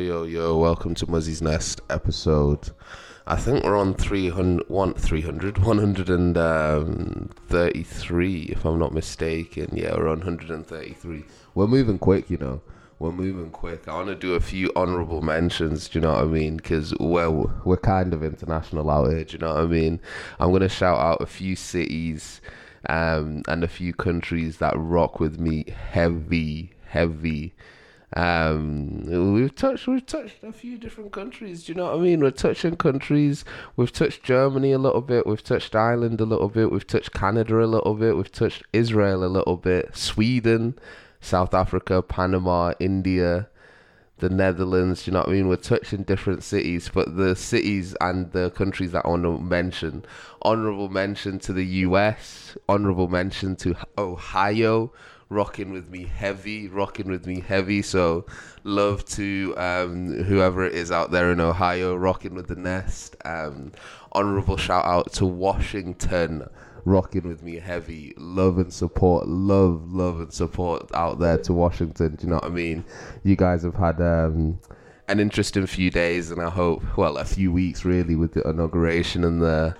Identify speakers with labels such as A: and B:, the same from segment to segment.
A: Yo, yo, welcome to Muzzy's Nest episode. I think we're on 300, one, 300 133, if I'm not mistaken. Yeah, we're on 133. We're moving quick, you know. We're moving quick. I want to do a few honorable mentions, do you know what I mean? Because we're, we're kind of international out here, do you know what I mean? I'm going to shout out a few cities um, and a few countries that rock with me heavy, heavy. Um, we've touched we've touched a few different countries. Do you know what I mean? We're touching countries. We've touched Germany a little bit. We've touched Ireland a little bit. We've touched Canada a little bit. We've touched Israel a little bit. Sweden, South Africa, Panama, India, the Netherlands. Do you know what I mean? We're touching different cities, but the cities and the countries that to mention. Honorable mention to the U.S. Honorable mention to Ohio rocking with me heavy, rocking with me heavy. So love to um, whoever it is out there in Ohio, rocking with the nest. Um, honorable shout out to Washington, rocking with me heavy. Love and support, love, love and support out there to Washington. Do you know what I mean? You guys have had. Um, an interesting few days, and I hope, well, a few weeks really, with the inauguration and the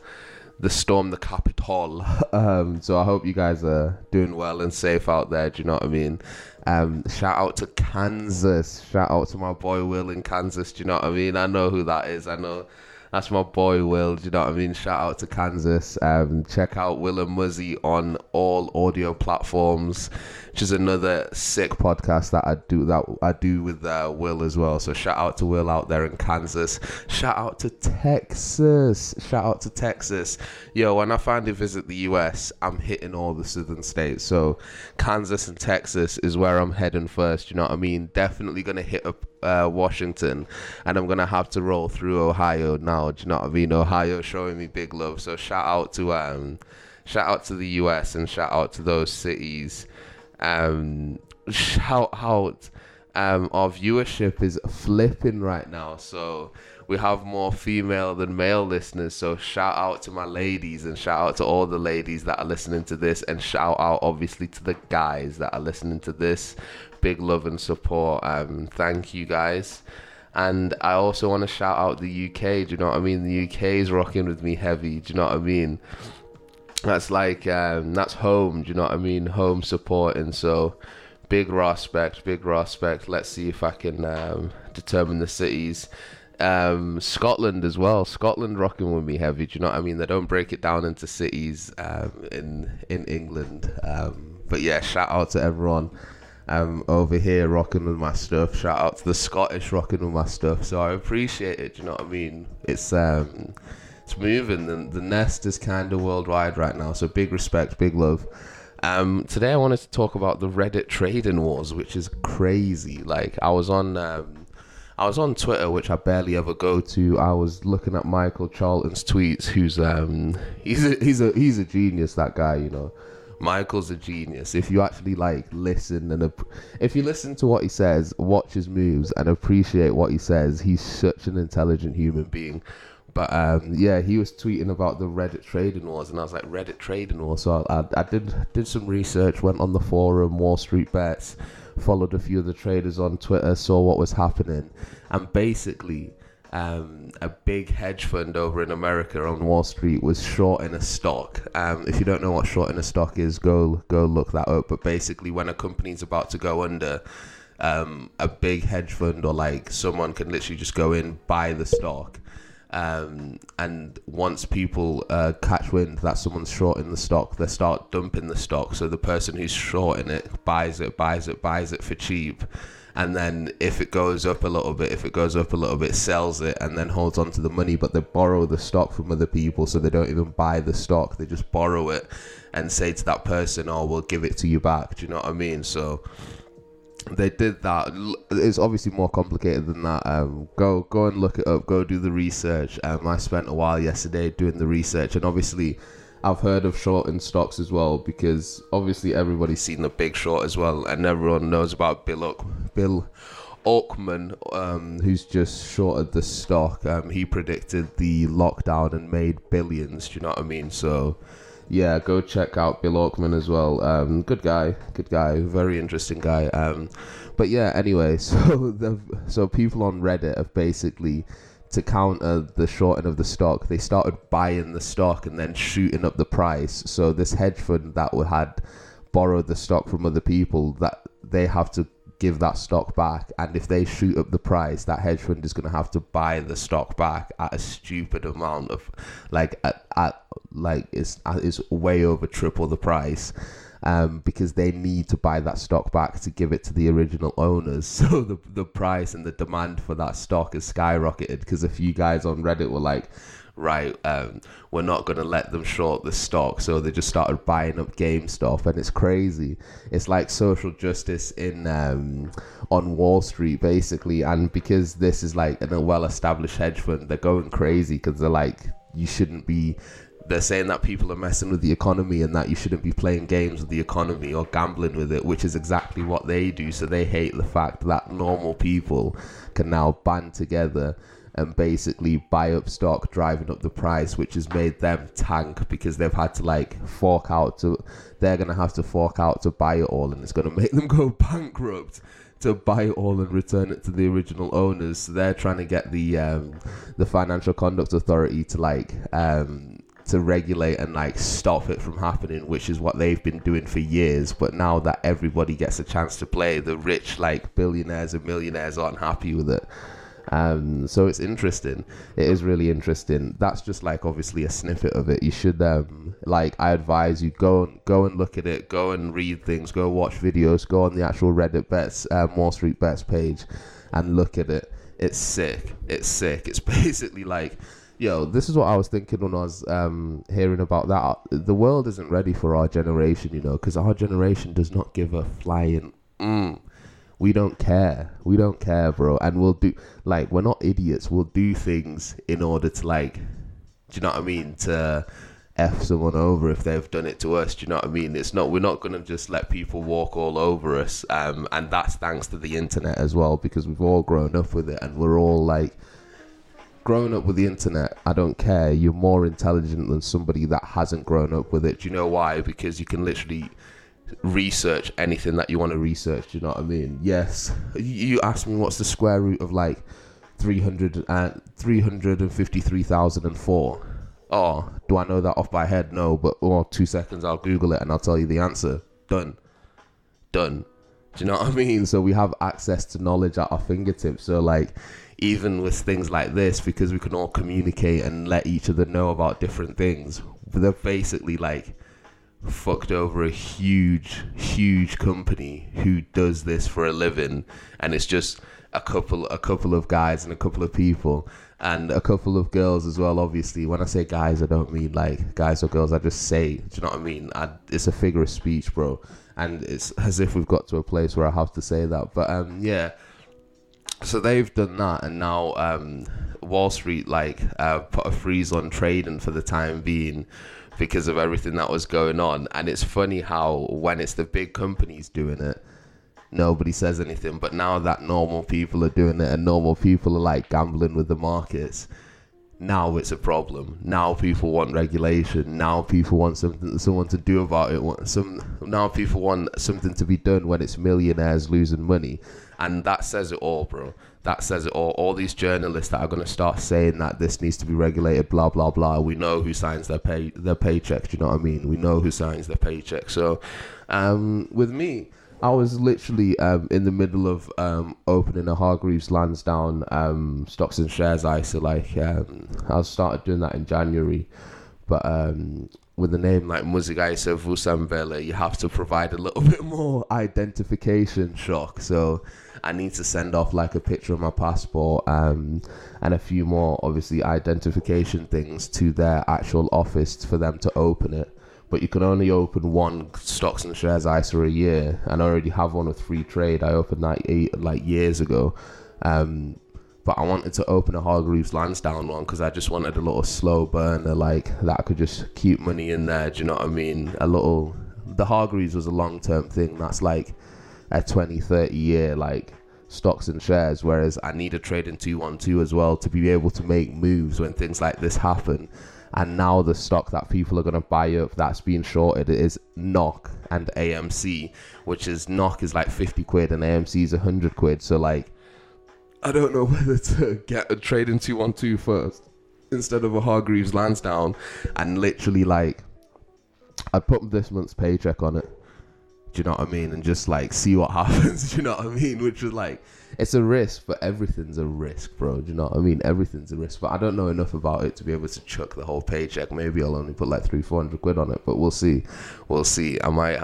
A: the storm the Capitol. Um, so I hope you guys are doing well and safe out there. Do you know what I mean? Um, shout out to Kansas. Shout out to my boy Will in Kansas. Do you know what I mean? I know who that is. I know that's my boy Will. Do you know what I mean? Shout out to Kansas. Um, check out Will and Muzzy on all audio platforms, which is another sick podcast that I do that I do with uh, Will as well. So shout out to Will out there in Kansas. Shout out to Texas. Shout out to Texas. Yo, when I finally visit the US, I'm hitting all the southern states. So Kansas and Texas is where I'm heading first. You know what I mean? Definitely gonna hit up uh, Washington, and I'm gonna have to roll through Ohio now. Do you know what I mean? Ohio showing me big love. So shout out to um, shout out to the US and shout out to those cities. Um, shout out. Um, our viewership is flipping right now, so we have more female than male listeners. So shout out to my ladies and shout out to all the ladies that are listening to this, and shout out obviously to the guys that are listening to this big love and support. Um, thank you guys. And I also want to shout out the UK. Do you know what I mean? The UK is rocking with me heavy. Do you know what I mean? That's like um, that's home. Do you know what I mean? Home supporting. So big respect, big respect. Let's see if I can um, determine the cities. Um, Scotland as well. Scotland rocking with me heavy. Do you know what I mean? They don't break it down into cities um, in in England. Um, but yeah, shout out to everyone um, over here rocking with my stuff. Shout out to the Scottish rocking with my stuff. So I appreciate it. you know what I mean? It's um, it's moving. The, the nest is kind of worldwide right now. So big respect, big love. Um, today I wanted to talk about the Reddit trading wars, which is crazy. Like I was on. Um, I was on Twitter, which I barely ever go to. I was looking at Michael Charlton's tweets. Who's um, he's a, he's a he's a genius. That guy, you know. Michael's a genius. If you actually like listen and ap- if you listen to what he says, watch his moves and appreciate what he says, he's such an intelligent human being. But um, yeah, he was tweeting about the Reddit trading wars, and I was like, Reddit trading wars. So I, I did did some research, went on the forum, Wall Street Bets, followed a few of the traders on Twitter, saw what was happening, and basically um, a big hedge fund over in America on Wall Street was short in a stock. Um, if you don't know what shorting a stock is, go go look that up. But basically, when a company's about to go under, um, a big hedge fund or like someone can literally just go in buy the stock. Um, and once people uh, catch wind that someone's shorting the stock, they start dumping the stock. So the person who's shorting it buys it, buys it, buys it for cheap and then if it goes up a little bit, if it goes up a little bit, sells it and then holds on to the money. But they borrow the stock from other people, so they don't even buy the stock; they just borrow it and say to that person, "Oh, we'll give it to you back." Do you know what I mean? So they did that. It's obviously more complicated than that. Um, go go and look it up. Go do the research. Um, I spent a while yesterday doing the research, and obviously I've heard of short in stocks as well because obviously everybody's seen the Big Short as well, and everyone knows about Bill Oak, Bill Ackman, um, who's just shorted the stock. Um, he predicted the lockdown and made billions. Do you know what I mean? So yeah, go check out Bill Ackman as well. Um, good guy, good guy, very interesting guy. Um, but yeah, anyway, so the so people on Reddit have basically to counter the shorting of the stock, they started buying the stock and then shooting up the price. So this hedge fund that had borrowed the stock from other people, that they have to give that stock back. And if they shoot up the price, that hedge fund is going to have to buy the stock back at a stupid amount of, like, at, at like it's it's way over triple the price. Um, because they need to buy that stock back to give it to the original owners. So the the price and the demand for that stock has skyrocketed because a few guys on Reddit were like, right, um, we're not going to let them short the stock. So they just started buying up GameStop, and it's crazy. It's like social justice in um, on Wall Street, basically. And because this is like a well-established hedge fund, they're going crazy because they're like, you shouldn't be. They're saying that people are messing with the economy and that you shouldn't be playing games with the economy or gambling with it, which is exactly what they do. So they hate the fact that normal people can now band together and basically buy up stock, driving up the price, which has made them tank because they've had to like fork out to, they're gonna have to fork out to buy it all, and it's gonna make them go bankrupt to buy it all and return it to the original owners. So they're trying to get the um, the Financial Conduct Authority to like um, to regulate and like stop it from happening, which is what they've been doing for years. But now that everybody gets a chance to play, the rich like billionaires and millionaires aren't happy with it. Um, so it's interesting. It is really interesting. That's just like obviously a snippet of it. You should um, like I advise you go and go and look at it. Go and read things. Go watch videos. Go on the actual Reddit bets um, Wall Street bets page and look at it. It's sick. It's sick. It's basically like yo, this is what I was thinking when I was um, hearing about that. The world isn't ready for our generation, you know, because our generation does not give a flying. Mm we don't care. We don't care, bro. And we'll do like we're not idiots. We'll do things in order to like, do you know what I mean? To f someone over if they've done it to us. Do you know what I mean? It's not. We're not gonna just let people walk all over us. Um, and that's thanks to the internet as well because we've all grown up with it and we're all like. Growing up with the internet, I don't care. You're more intelligent than somebody that hasn't grown up with it. Do you know why? Because you can literally research anything that you want to research. Do you know what I mean? Yes. You ask me what's the square root of like 300 and 353,004. Oh, do I know that off by head? No, but oh, two seconds, I'll Google it and I'll tell you the answer. Done. Done. Do you know what I mean? So we have access to knowledge at our fingertips. So like, even with things like this, because we can all communicate and let each other know about different things, they're basically like fucked over a huge, huge company who does this for a living, and it's just a couple, a couple of guys and a couple of people and a couple of girls as well. Obviously, when I say guys, I don't mean like guys or girls. I just say, do you know what I mean? I, it's a figure of speech, bro, and it's as if we've got to a place where I have to say that. But um, yeah. So they've done that, and now um, Wall Street like uh, put a freeze on trading for the time being because of everything that was going on. And it's funny how when it's the big companies doing it, nobody says anything. But now that normal people are doing it and normal people are like gambling with the markets, now it's a problem. Now people want regulation. Now people want something, someone to do about it. Some now people want something to be done when it's millionaires losing money, and that says it all, bro that says it all. All these journalists that are going to start saying that this needs to be regulated, blah blah blah. We know who signs their pay their paycheck. Do you know what I mean? We know who signs their paycheck. So, um, with me, I was literally um, in the middle of um, opening a Hargreaves Lansdown um, stocks and shares ISA. Like um, I started doing that in January, but um, with a name like Muzigaisa Vusambele, you have to provide a little bit more identification shock. So I need to send off like a picture of my passport um, and a few more, obviously, identification things to their actual office for them to open it. But you can only open one stocks and shares ISA a year, and I already have one with Freetrade. I opened that eight like years ago. Um, but I wanted to open a Hargreaves Lansdown one because I just wanted a little slow burner, like that could just keep money in there. Do you know what I mean? A little. The Hargreaves was a long term thing. That's like a 20, 30 year like stocks and shares, whereas I need a trading 212 as well to be able to make moves when things like this happen. And now the stock that people are going to buy up that's being shorted is NOK and AMC, which is NOK is like 50 quid and AMC is 100 quid. So, like, I don't know whether to get a trading 212 first instead of a Hargreaves Lansdown and literally, like, I'd put this month's paycheck on it you know what I mean? And just like see what happens. You know what I mean? Which was like, it's a risk, but everything's a risk, bro. Do you know what I mean? Everything's a risk. But I don't know enough about it to be able to chuck the whole paycheck. Maybe I'll only put like three, four hundred quid on it, but we'll see. We'll see. I might,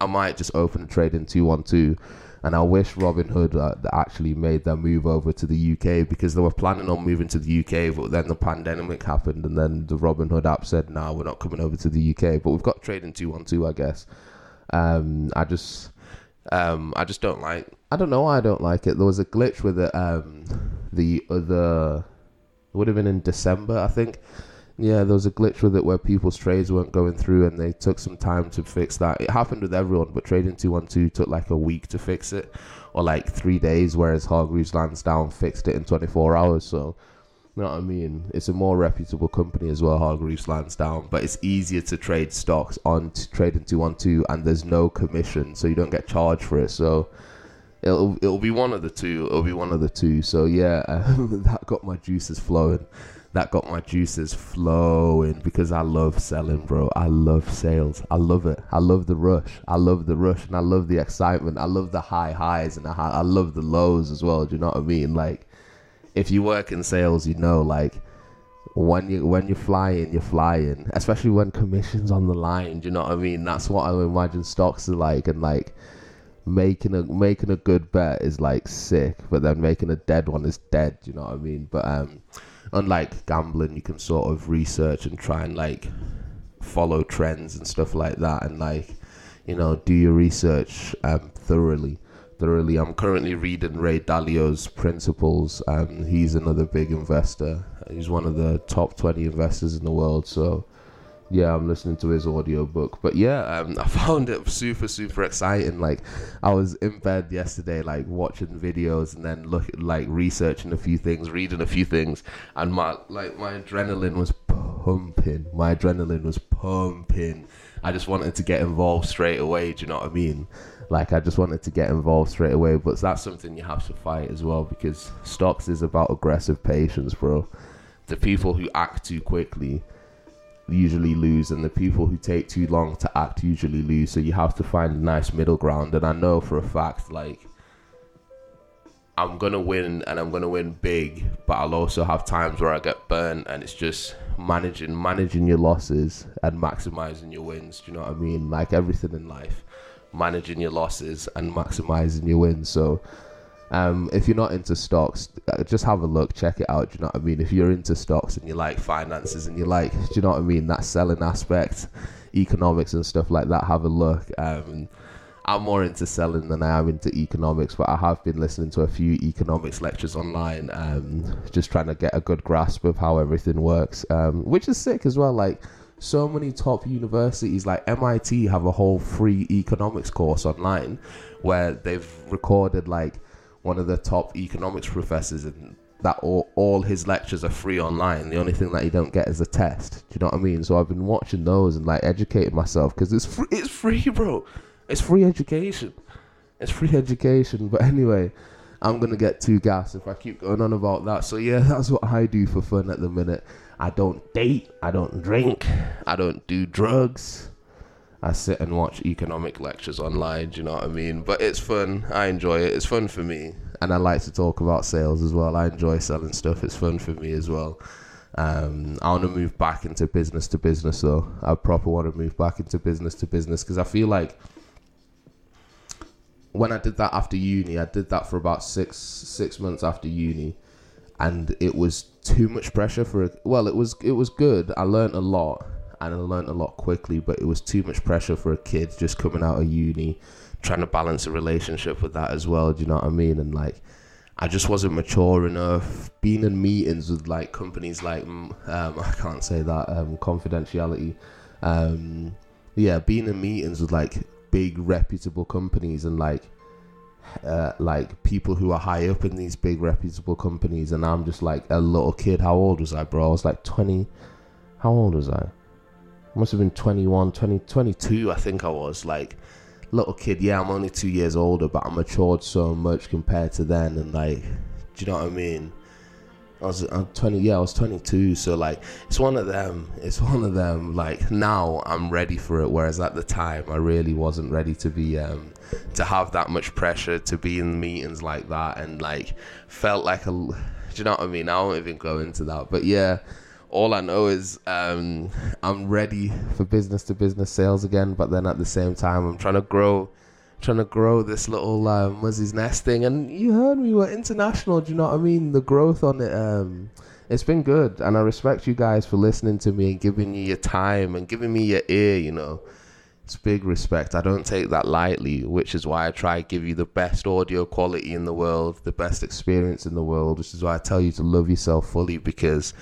A: I might just open a trade in two one two. And I wish Robinhood uh, actually made their move over to the UK because they were planning on moving to the UK, but then the pandemic happened, and then the Robinhood app said, "No, nah, we're not coming over to the UK." But we've got trading two one two, I guess. Um, I just, um, I just don't like. I don't know why I don't like it. There was a glitch with it. Um, the other it would have been in December, I think. Yeah, there was a glitch with it where people's trades weren't going through, and they took some time to fix that. It happened with everyone, but Trading Two One Two took like a week to fix it, or like three days, whereas Hargreaves Lansdown fixed it in 24 hours. So you know what I mean? It's a more reputable company as well, Hargreaves Lansdown, but it's easier to trade stocks on t- trading two one two, and there's no commission, so you don't get charged for it. So it'll it'll be one of the two. It'll be one of the two. So yeah, um, that got my juices flowing. That got my juices flowing because I love selling, bro. I love sales. I love it. I love the rush. I love the rush, and I love the excitement. I love the high highs, and I love the lows as well. Do you know what I mean? Like if you work in sales, you know like when you when you're flying, you're flying. Especially when commissions on the line. Do you know what I mean? That's what I imagine stocks are like, and like making a making a good bet is like sick, but then making a dead one is dead. You know what I mean? But um, unlike gambling, you can sort of research and try and like follow trends and stuff like that, and like you know do your research um thoroughly thoroughly. I'm currently reading Ray Dalio's Principles. Um, he's another big investor. He's one of the top 20 investors in the world. So, yeah, I'm listening to his audiobook. But yeah, um, I found it super, super exciting. Like, I was in bed yesterday, like watching videos and then look, like researching a few things, reading a few things, and my like my adrenaline was pumping. My adrenaline was pumping. I just wanted to get involved straight away. Do you know what I mean? Like I just wanted to get involved straight away, but that's something you have to fight as well because stocks is about aggressive patience, bro. The people who act too quickly usually lose, and the people who take too long to act usually lose. So you have to find a nice middle ground. And I know for a fact, like I'm gonna win and I'm gonna win big, but I'll also have times where I get burnt, and it's just managing managing your losses and maximizing your wins. Do you know what I mean? Like everything in life managing your losses and maximizing your wins. So, um, if you're not into stocks, uh, just have a look, check it out. Do you know what I mean? If you're into stocks and you like finances and you like, do you know what I mean? That selling aspect, economics and stuff like that, have a look. Um, I'm more into selling than I am into economics, but I have been listening to a few economics lectures online, um, just trying to get a good grasp of how everything works, um, which is sick as well. Like, so many top universities like MIT have a whole free economics course online where they've recorded like one of the top economics professors and that all, all his lectures are free online. The only thing that you don't get is a test. Do you know what I mean? So I've been watching those and like educating myself because it's free. It's free, bro. It's free education. It's free education. But anyway, I'm gonna get too gas if I keep going on about that. So yeah, that's what I do for fun at the minute. I don't date, I don't drink, I don't do drugs. I sit and watch economic lectures online, do you know what I mean? But it's fun. I enjoy it. It's fun for me. And I like to talk about sales as well. I enjoy selling stuff. It's fun for me as well. Um, I want to move back into business to business though. I proper want to move back into business to business because I feel like when I did that after uni, I did that for about six six months after uni, and it was too much pressure for a, well it was it was good. I learned a lot and i learned a lot quickly but it was too much pressure for a kid just coming out of uni trying to balance a relationship with that as well do you know what i mean? And like i just wasn't mature enough. Being in meetings with like companies like um, i can't say that um, confidentiality um, yeah being in meetings with like big reputable companies and like uh, like people who are high up in these big reputable companies, and I'm just like a little kid. How old was I, bro? I was like 20. How old was I? Must have been 21, 20, 22, I think I was. Like, little kid. Yeah, I'm only two years older, but I matured so much compared to then. And, like, do you know what I mean? I was I'm 20 yeah I was 22 so like it's one of them it's one of them like now I'm ready for it whereas at the time I really wasn't ready to be um to have that much pressure to be in meetings like that and like felt like a do you know what I mean? I won't even go into that but yeah all I know is um I'm ready for business to business sales again but then at the same time I'm trying to grow trying to grow this little uh, Muzzy's Nest thing. And you heard me, we're international. Do you know what I mean? The growth on it, um, it's been good. And I respect you guys for listening to me and giving me your time and giving me your ear, you know. It's big respect. I don't take that lightly, which is why I try to give you the best audio quality in the world, the best experience in the world, which is why I tell you to love yourself fully because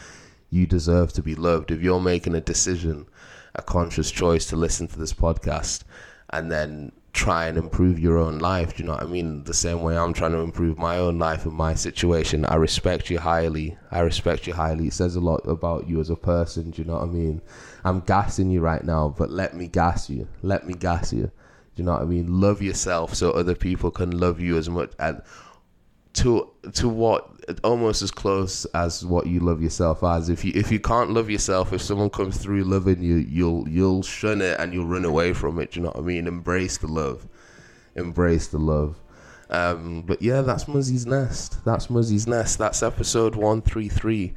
A: you deserve to be loved. If you're making a decision, a conscious choice to listen to this podcast, and then try and improve your own life. Do you know what I mean? The same way I'm trying to improve my own life and my situation. I respect you highly. I respect you highly. It says a lot about you as a person. Do you know what I mean? I'm gassing you right now, but let me gas you. Let me gas you. Do you know what I mean? Love yourself so other people can love you as much and to to what almost as close as what you love yourself as. If you if you can't love yourself, if someone comes through loving you, you'll you'll shun it and you'll run away from it. Do you know what I mean? Embrace the love, embrace the love. Um, but yeah, that's Muzzy's Nest. That's Muzzy's Nest. That's episode one three three.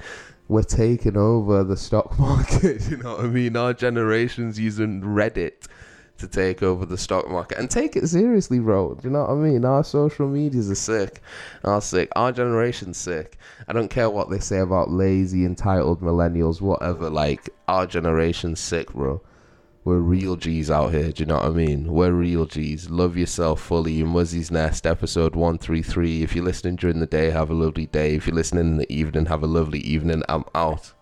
A: We're taking over the stock market. You know what I mean? Our generation's using Reddit to take over the stock market and take it seriously, bro. Do you know what I mean? Our social medias are sick. Our sick. Our generation's sick. I don't care what they say about lazy, entitled millennials, whatever. Like our generation's sick, bro. We're real G's out here. Do you know what I mean? We're real G's. Love yourself fully. Muzzy's Nest, episode 133. If you're listening during the day, have a lovely day. If you're listening in the evening, have a lovely evening. I'm out.